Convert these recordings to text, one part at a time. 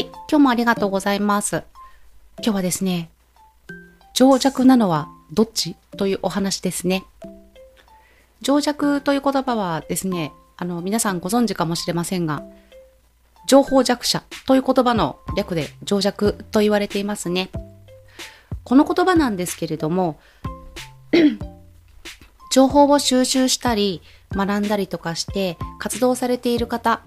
い、今日もありがとうございます。今日はですね、情弱なのはどっちというお話ですね。情弱という言葉はですね、あの、皆さんご存知かもしれませんが、情報弱者という言葉の略で情弱と言われていますね。この言葉なんですけれども、情報を収集したり、学んだりとかして活動されている方、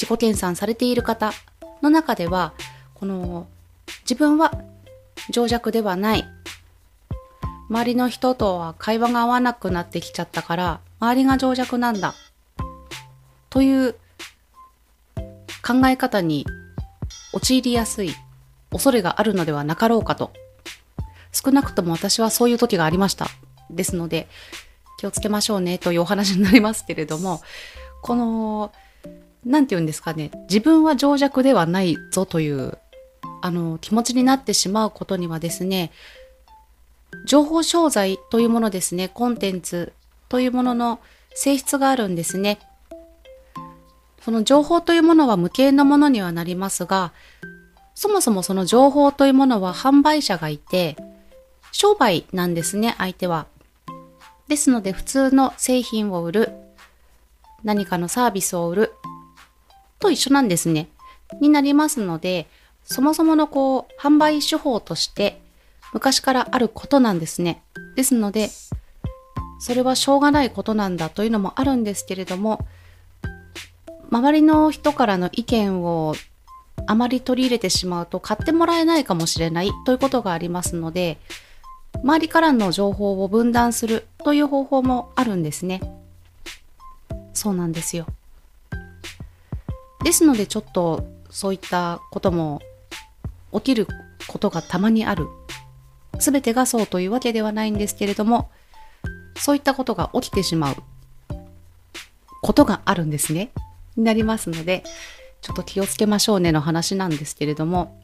自己研鑽されている方の中では、この自分は情弱ではない。周りの人とは会話が合わなくなってきちゃったから、周りが情弱なんだ。という考え方に陥りやすい恐れがあるのではなかろうかと。少なくとも私はそういう時がありました。ですので、気をつけましょうねというお話になりますけれども、この、なんて言うんですかね、自分は情弱ではないぞという、あの、気持ちになってしまうことにはですね、情報商材というものですね、コンテンツというものの性質があるんですね。その情報というものは無形のものにはなりますが、そもそもその情報というものは販売者がいて、商売なんですね、相手は。ですので普通の製品を売る、何かのサービスを売る、と一緒なんですね。になりますので、そもそものこう、販売手法として昔からあることなんですね。ですので、それはしょうがないことなんだというのもあるんですけれども、周りの人からの意見をあまり取り入れてしまうと買ってもらえないかもしれないということがありますので、周りからの情報を分断するという方法もあるんですね。そうなんですよ。ですのでちょっとそういったことも起きることがたまにある。すべてがそうというわけではないんですけれども、そういったことが起きてしまうことがあるんですね。になりますので、ちょっと気をつけましょうねの話なんですけれども、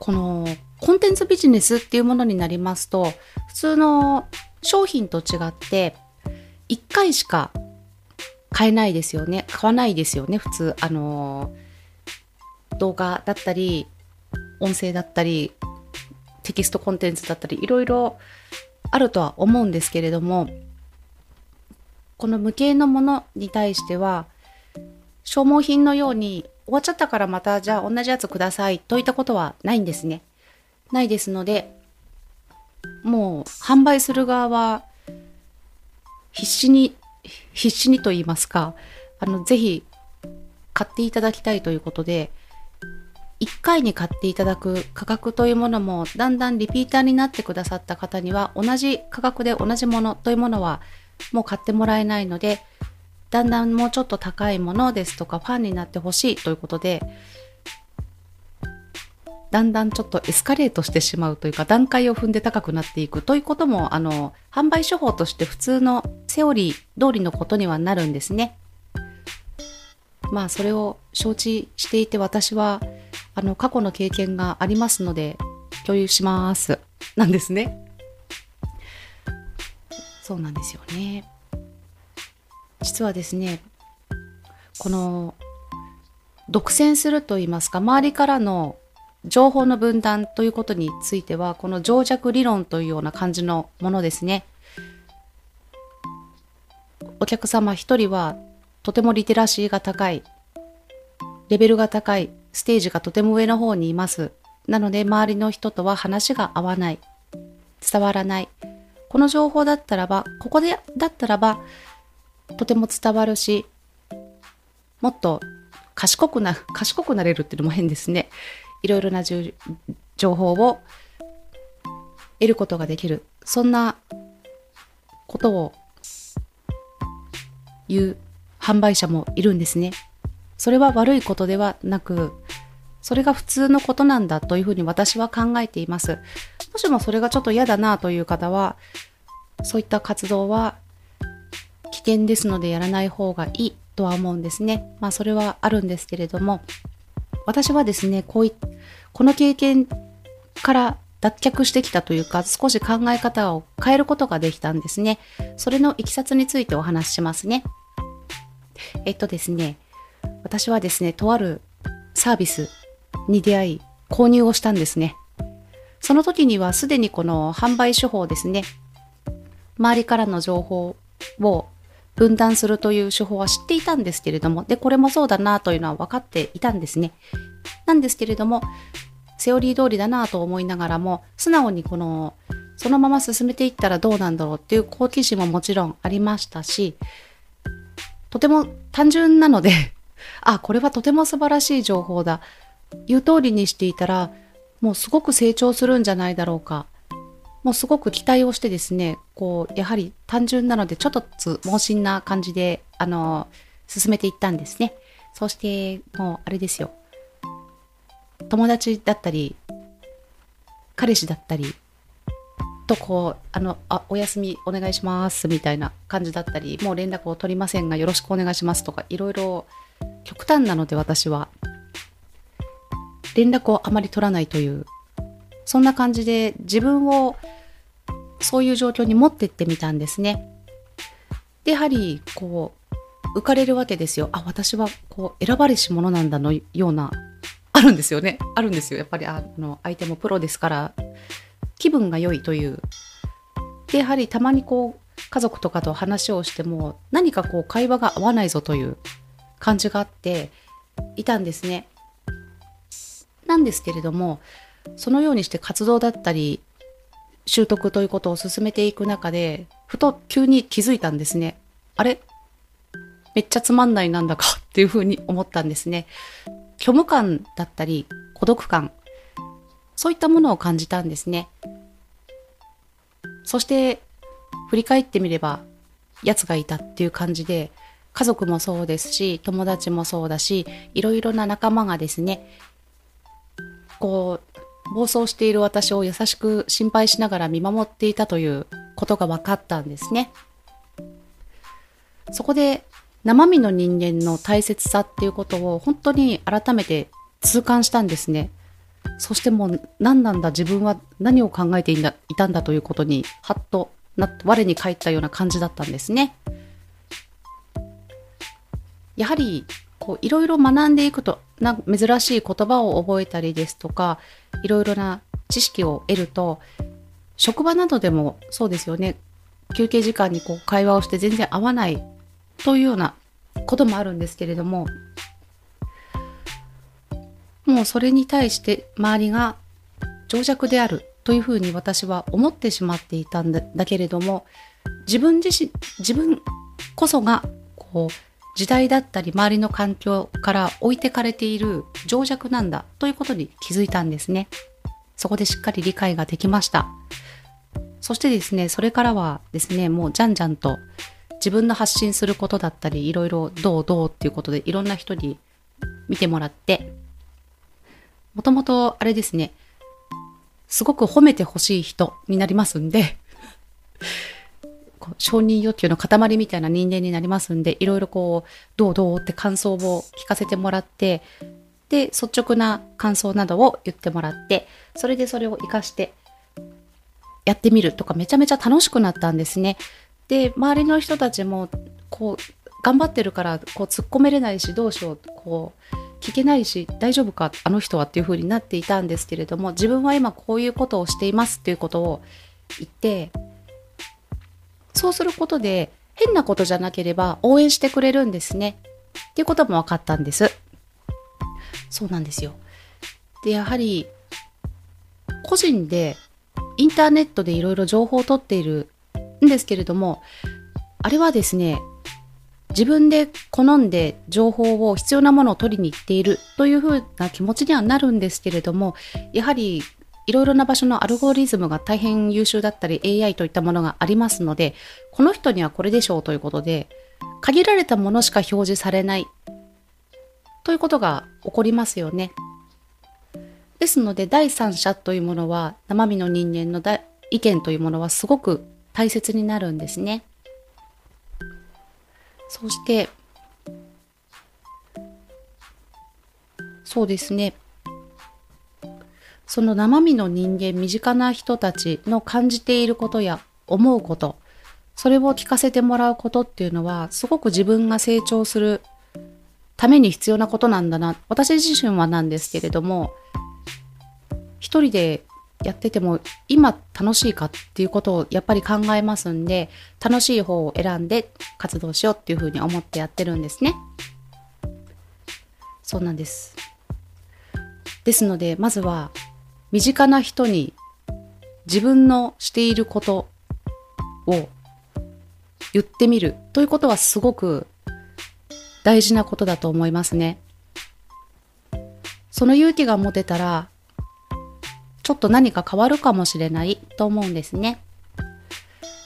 このコンテンツビジネスっていうものになりますと、普通の商品と違って、1回しか買えないですよね。買わないですよね、普通。あの、動画だったり、音声だったり、テキストコンテンツだったり、いろいろあるとは思うんですけれども、この無形のものに対しては、消耗品のように終わっちゃったからまたじゃあ同じやつくださいといったことはないんですね。ないですので、もう販売する側は必死に、必死にと言いますか、あの、ぜひ買っていただきたいということで、1回に買っていただく価格というものもだんだんリピーターになってくださった方には同じ価格で同じものというものはもう買ってもらえないのでだんだんもうちょっと高いものですとかファンになってほしいということでだんだんちょっとエスカレートしてしまうというか段階を踏んで高くなっていくということもあの販売手法として普通のセオリー通りのことにはなるんですね。まあそれを承知していて私はあの過去の経験がありますので共有しますなんですね。そうなんですよね。実はですね、この独占すると言いますか、周りからの情報の分断ということについては、この情弱理論というような感じのものですね。お客様一人はとてもリテラシーが高い、レベルが高い、ステージがとても上の方にいます。なので周りの人とは話が合わない、伝わらない。この情報だったらば、ここでだったらば、とても伝わるし、もっと賢くな、賢くなれるっていうのも変ですね。いろいろな情報を得ることができる。そんなことを言う販売者もいるんですね。それは悪いことではなく、それが普通のことなんだというふうに私は考えています。もしもそれがちょっと嫌だなという方は、そういった活動は危険ですのでやらない方がいいとは思うんですね。まあそれはあるんですけれども、私はですね、こういこの経験から脱却してきたというか、少し考え方を変えることができたんですね。それのいきさつについてお話ししますね。えっとですね、私はですね、とあるサービスに出会い、購入をしたんですね。その時にはすでにこの販売手法ですね、周りからの情報を分断するという手法は知っていたんですけれども、で、これもそうだなというのは分かっていたんですね。なんですけれども、セオリー通りだなと思いながらも、素直にこの、そのまま進めていったらどうなんだろうっていう好奇心ももちろんありましたし、とても単純なので あ、これはとても素晴らしい情報だ。言う通りにしていたら、もうすごく成長するんじゃないだろうか。もうすごく期待をしてですね、こう、やはり単純なので、ちょっとつ盲信な感じで、あの、進めていったんですね。そして、もう、あれですよ。友達だったり、彼氏だったり、とこう、あの、あ、お休みお願いしますみたいな感じだったり、もう連絡を取りませんがよろしくお願いしますとか、いろいろ極端なので私は、連絡をあまり取らないというそんな感じで自分をそういう状況に持ってってみたんですね。で、やはり、こう、浮かれるわけですよ。あ、私は、こう、選ばれし者なんだのような、あるんですよね。あるんですよ。やっぱり、あの、相手もプロですから、気分が良いという。で、やはり、たまにこう、家族とかと話をしても、何かこう、会話が合わないぞという感じがあって、いたんですね。なんですけれども、そのようにして活動だったり習得ということを進めていく中でふと急に気づいたんですねあれ？めっちゃつまんないなんだかっていうふうに思ったんですね虚無感だったり孤独感そういったものを感じたんですねそして振り返ってみれば奴がいたっていう感じで家族もそうですし友達もそうだしいろいろな仲間がですねこう暴走している私を優しく心配しながら見守っていたということが分かったんですね。そこで生身の人間の大切さっていうことを本当に改めて痛感したんですね。そしてもう何なんだ自分は何を考えていたんだということにはっとな我に返ったような感じだったんですね。やはりこういろいろ学んでいくとな珍しい言葉を覚えたりですとかいろいろな知識を得ると職場などでもそうですよね休憩時間にこう会話をして全然合わないというようなこともあるんですけれどももうそれに対して周りが情弱であるというふうに私は思ってしまっていたんだけれども自分自身自分こそがこう時代だったり周りの環境から置いてかれている情弱なんだということに気づいたんですね。そこでしっかり理解ができました。そしてですね、それからはですね、もうじゃんじゃんと自分の発信することだったり、いろいろどうどうっていうことでいろんな人に見てもらって、もともとあれですね、すごく褒めてほしい人になりますんで 承認欲求の塊みたいな人間になりますんで、いろいろこう、どうどうって感想を聞かせてもらって、で、率直な感想などを言ってもらって、それでそれを活かしてやってみるとかめちゃめちゃ楽しくなったんですね。で、周りの人たちも、こう、頑張ってるから、こう、突っ込めれないし、どうしよう、こう、聞けないし、大丈夫か、あの人はっていう風になっていたんですけれども、自分は今こういうことをしていますっていうことを言って、そうすることで変なことじゃなければ応援してくれるんですね。っていうことも分かったんです。そうなんですよ。で、やはり個人でインターネットでいろいろ情報を取っているんですけれども、あれはですね、自分で好んで情報を必要なものを取りに行っているというふうな気持ちにはなるんですけれども、やはりいろいろな場所のアルゴリズムが大変優秀だったり AI といったものがありますので、この人にはこれでしょうということで、限られたものしか表示されないということが起こりますよね。ですので、第三者というものは、生身の人間の意見というものはすごく大切になるんですね。そして、そうですね。その生身の人間、身近な人たちの感じていることや思うこと、それを聞かせてもらうことっていうのは、すごく自分が成長するために必要なことなんだな。私自身はなんですけれども、一人でやってても今楽しいかっていうことをやっぱり考えますんで、楽しい方を選んで活動しようっていうふうに思ってやってるんですね。そうなんです。ですので、まずは身近な人に自分のしていることを言ってみるということはすごく大事なことだと思いますね。その勇気が持てたら、ちょっと何か変わるかもしれないと思うんですね。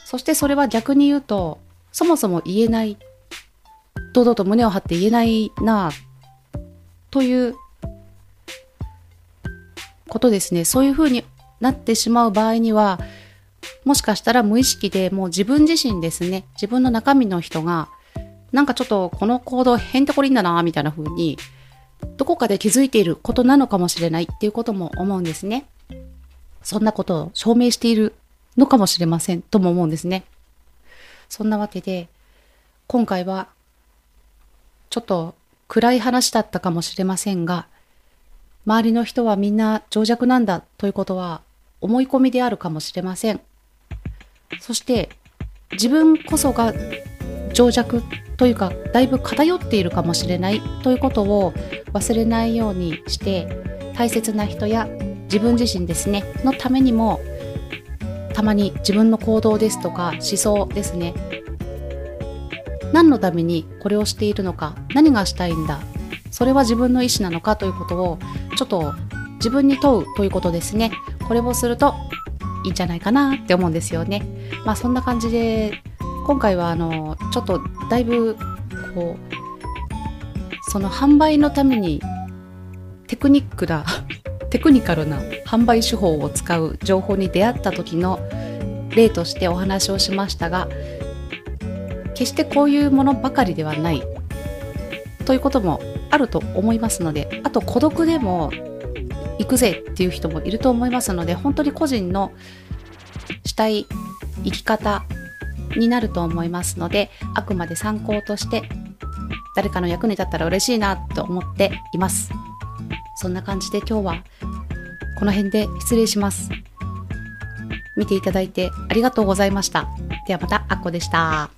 そしてそれは逆に言うと、そもそも言えない、堂々と胸を張って言えないなあということですね。そういうふうになってしまう場合には、もしかしたら無意識でもう自分自身ですね、自分の中身の人が、なんかちょっとこの行動変てこりんだな、みたいな風に、どこかで気づいていることなのかもしれないっていうことも思うんですね。そんなことを証明しているのかもしれませんとも思うんですね。そんなわけで、今回は、ちょっと暗い話だったかもしれませんが、周りの人はみんな情弱なんだということは思い込みであるかもしれません。そして自分こそが情弱というかだいぶ偏っているかもしれないということを忘れないようにして大切な人や自分自身ですねのためにもたまに自分の行動ですとか思想ですね何のためにこれをしているのか何がしたいんだそれは自分の意思なのかということをちょっと自分に問うということですねこれをするといいんじゃないかなって思うんですよね。まあそんな感じで今回はあのちょっとだいぶこうその販売のためにテクニックなテクニカルな販売手法を使う情報に出会った時の例としてお話をしましたが決してこういうものばかりではないということもあると思いますのであと孤独でも行くぜっていう人もいると思いますので本当に個人のしたい生き方になると思いますのであくまで参考として誰かの役に立ったら嬉しいなと思っています。そんな感じで今日はこの辺で失礼します。見ていただいてありがとうございました。ではまたあっこでした。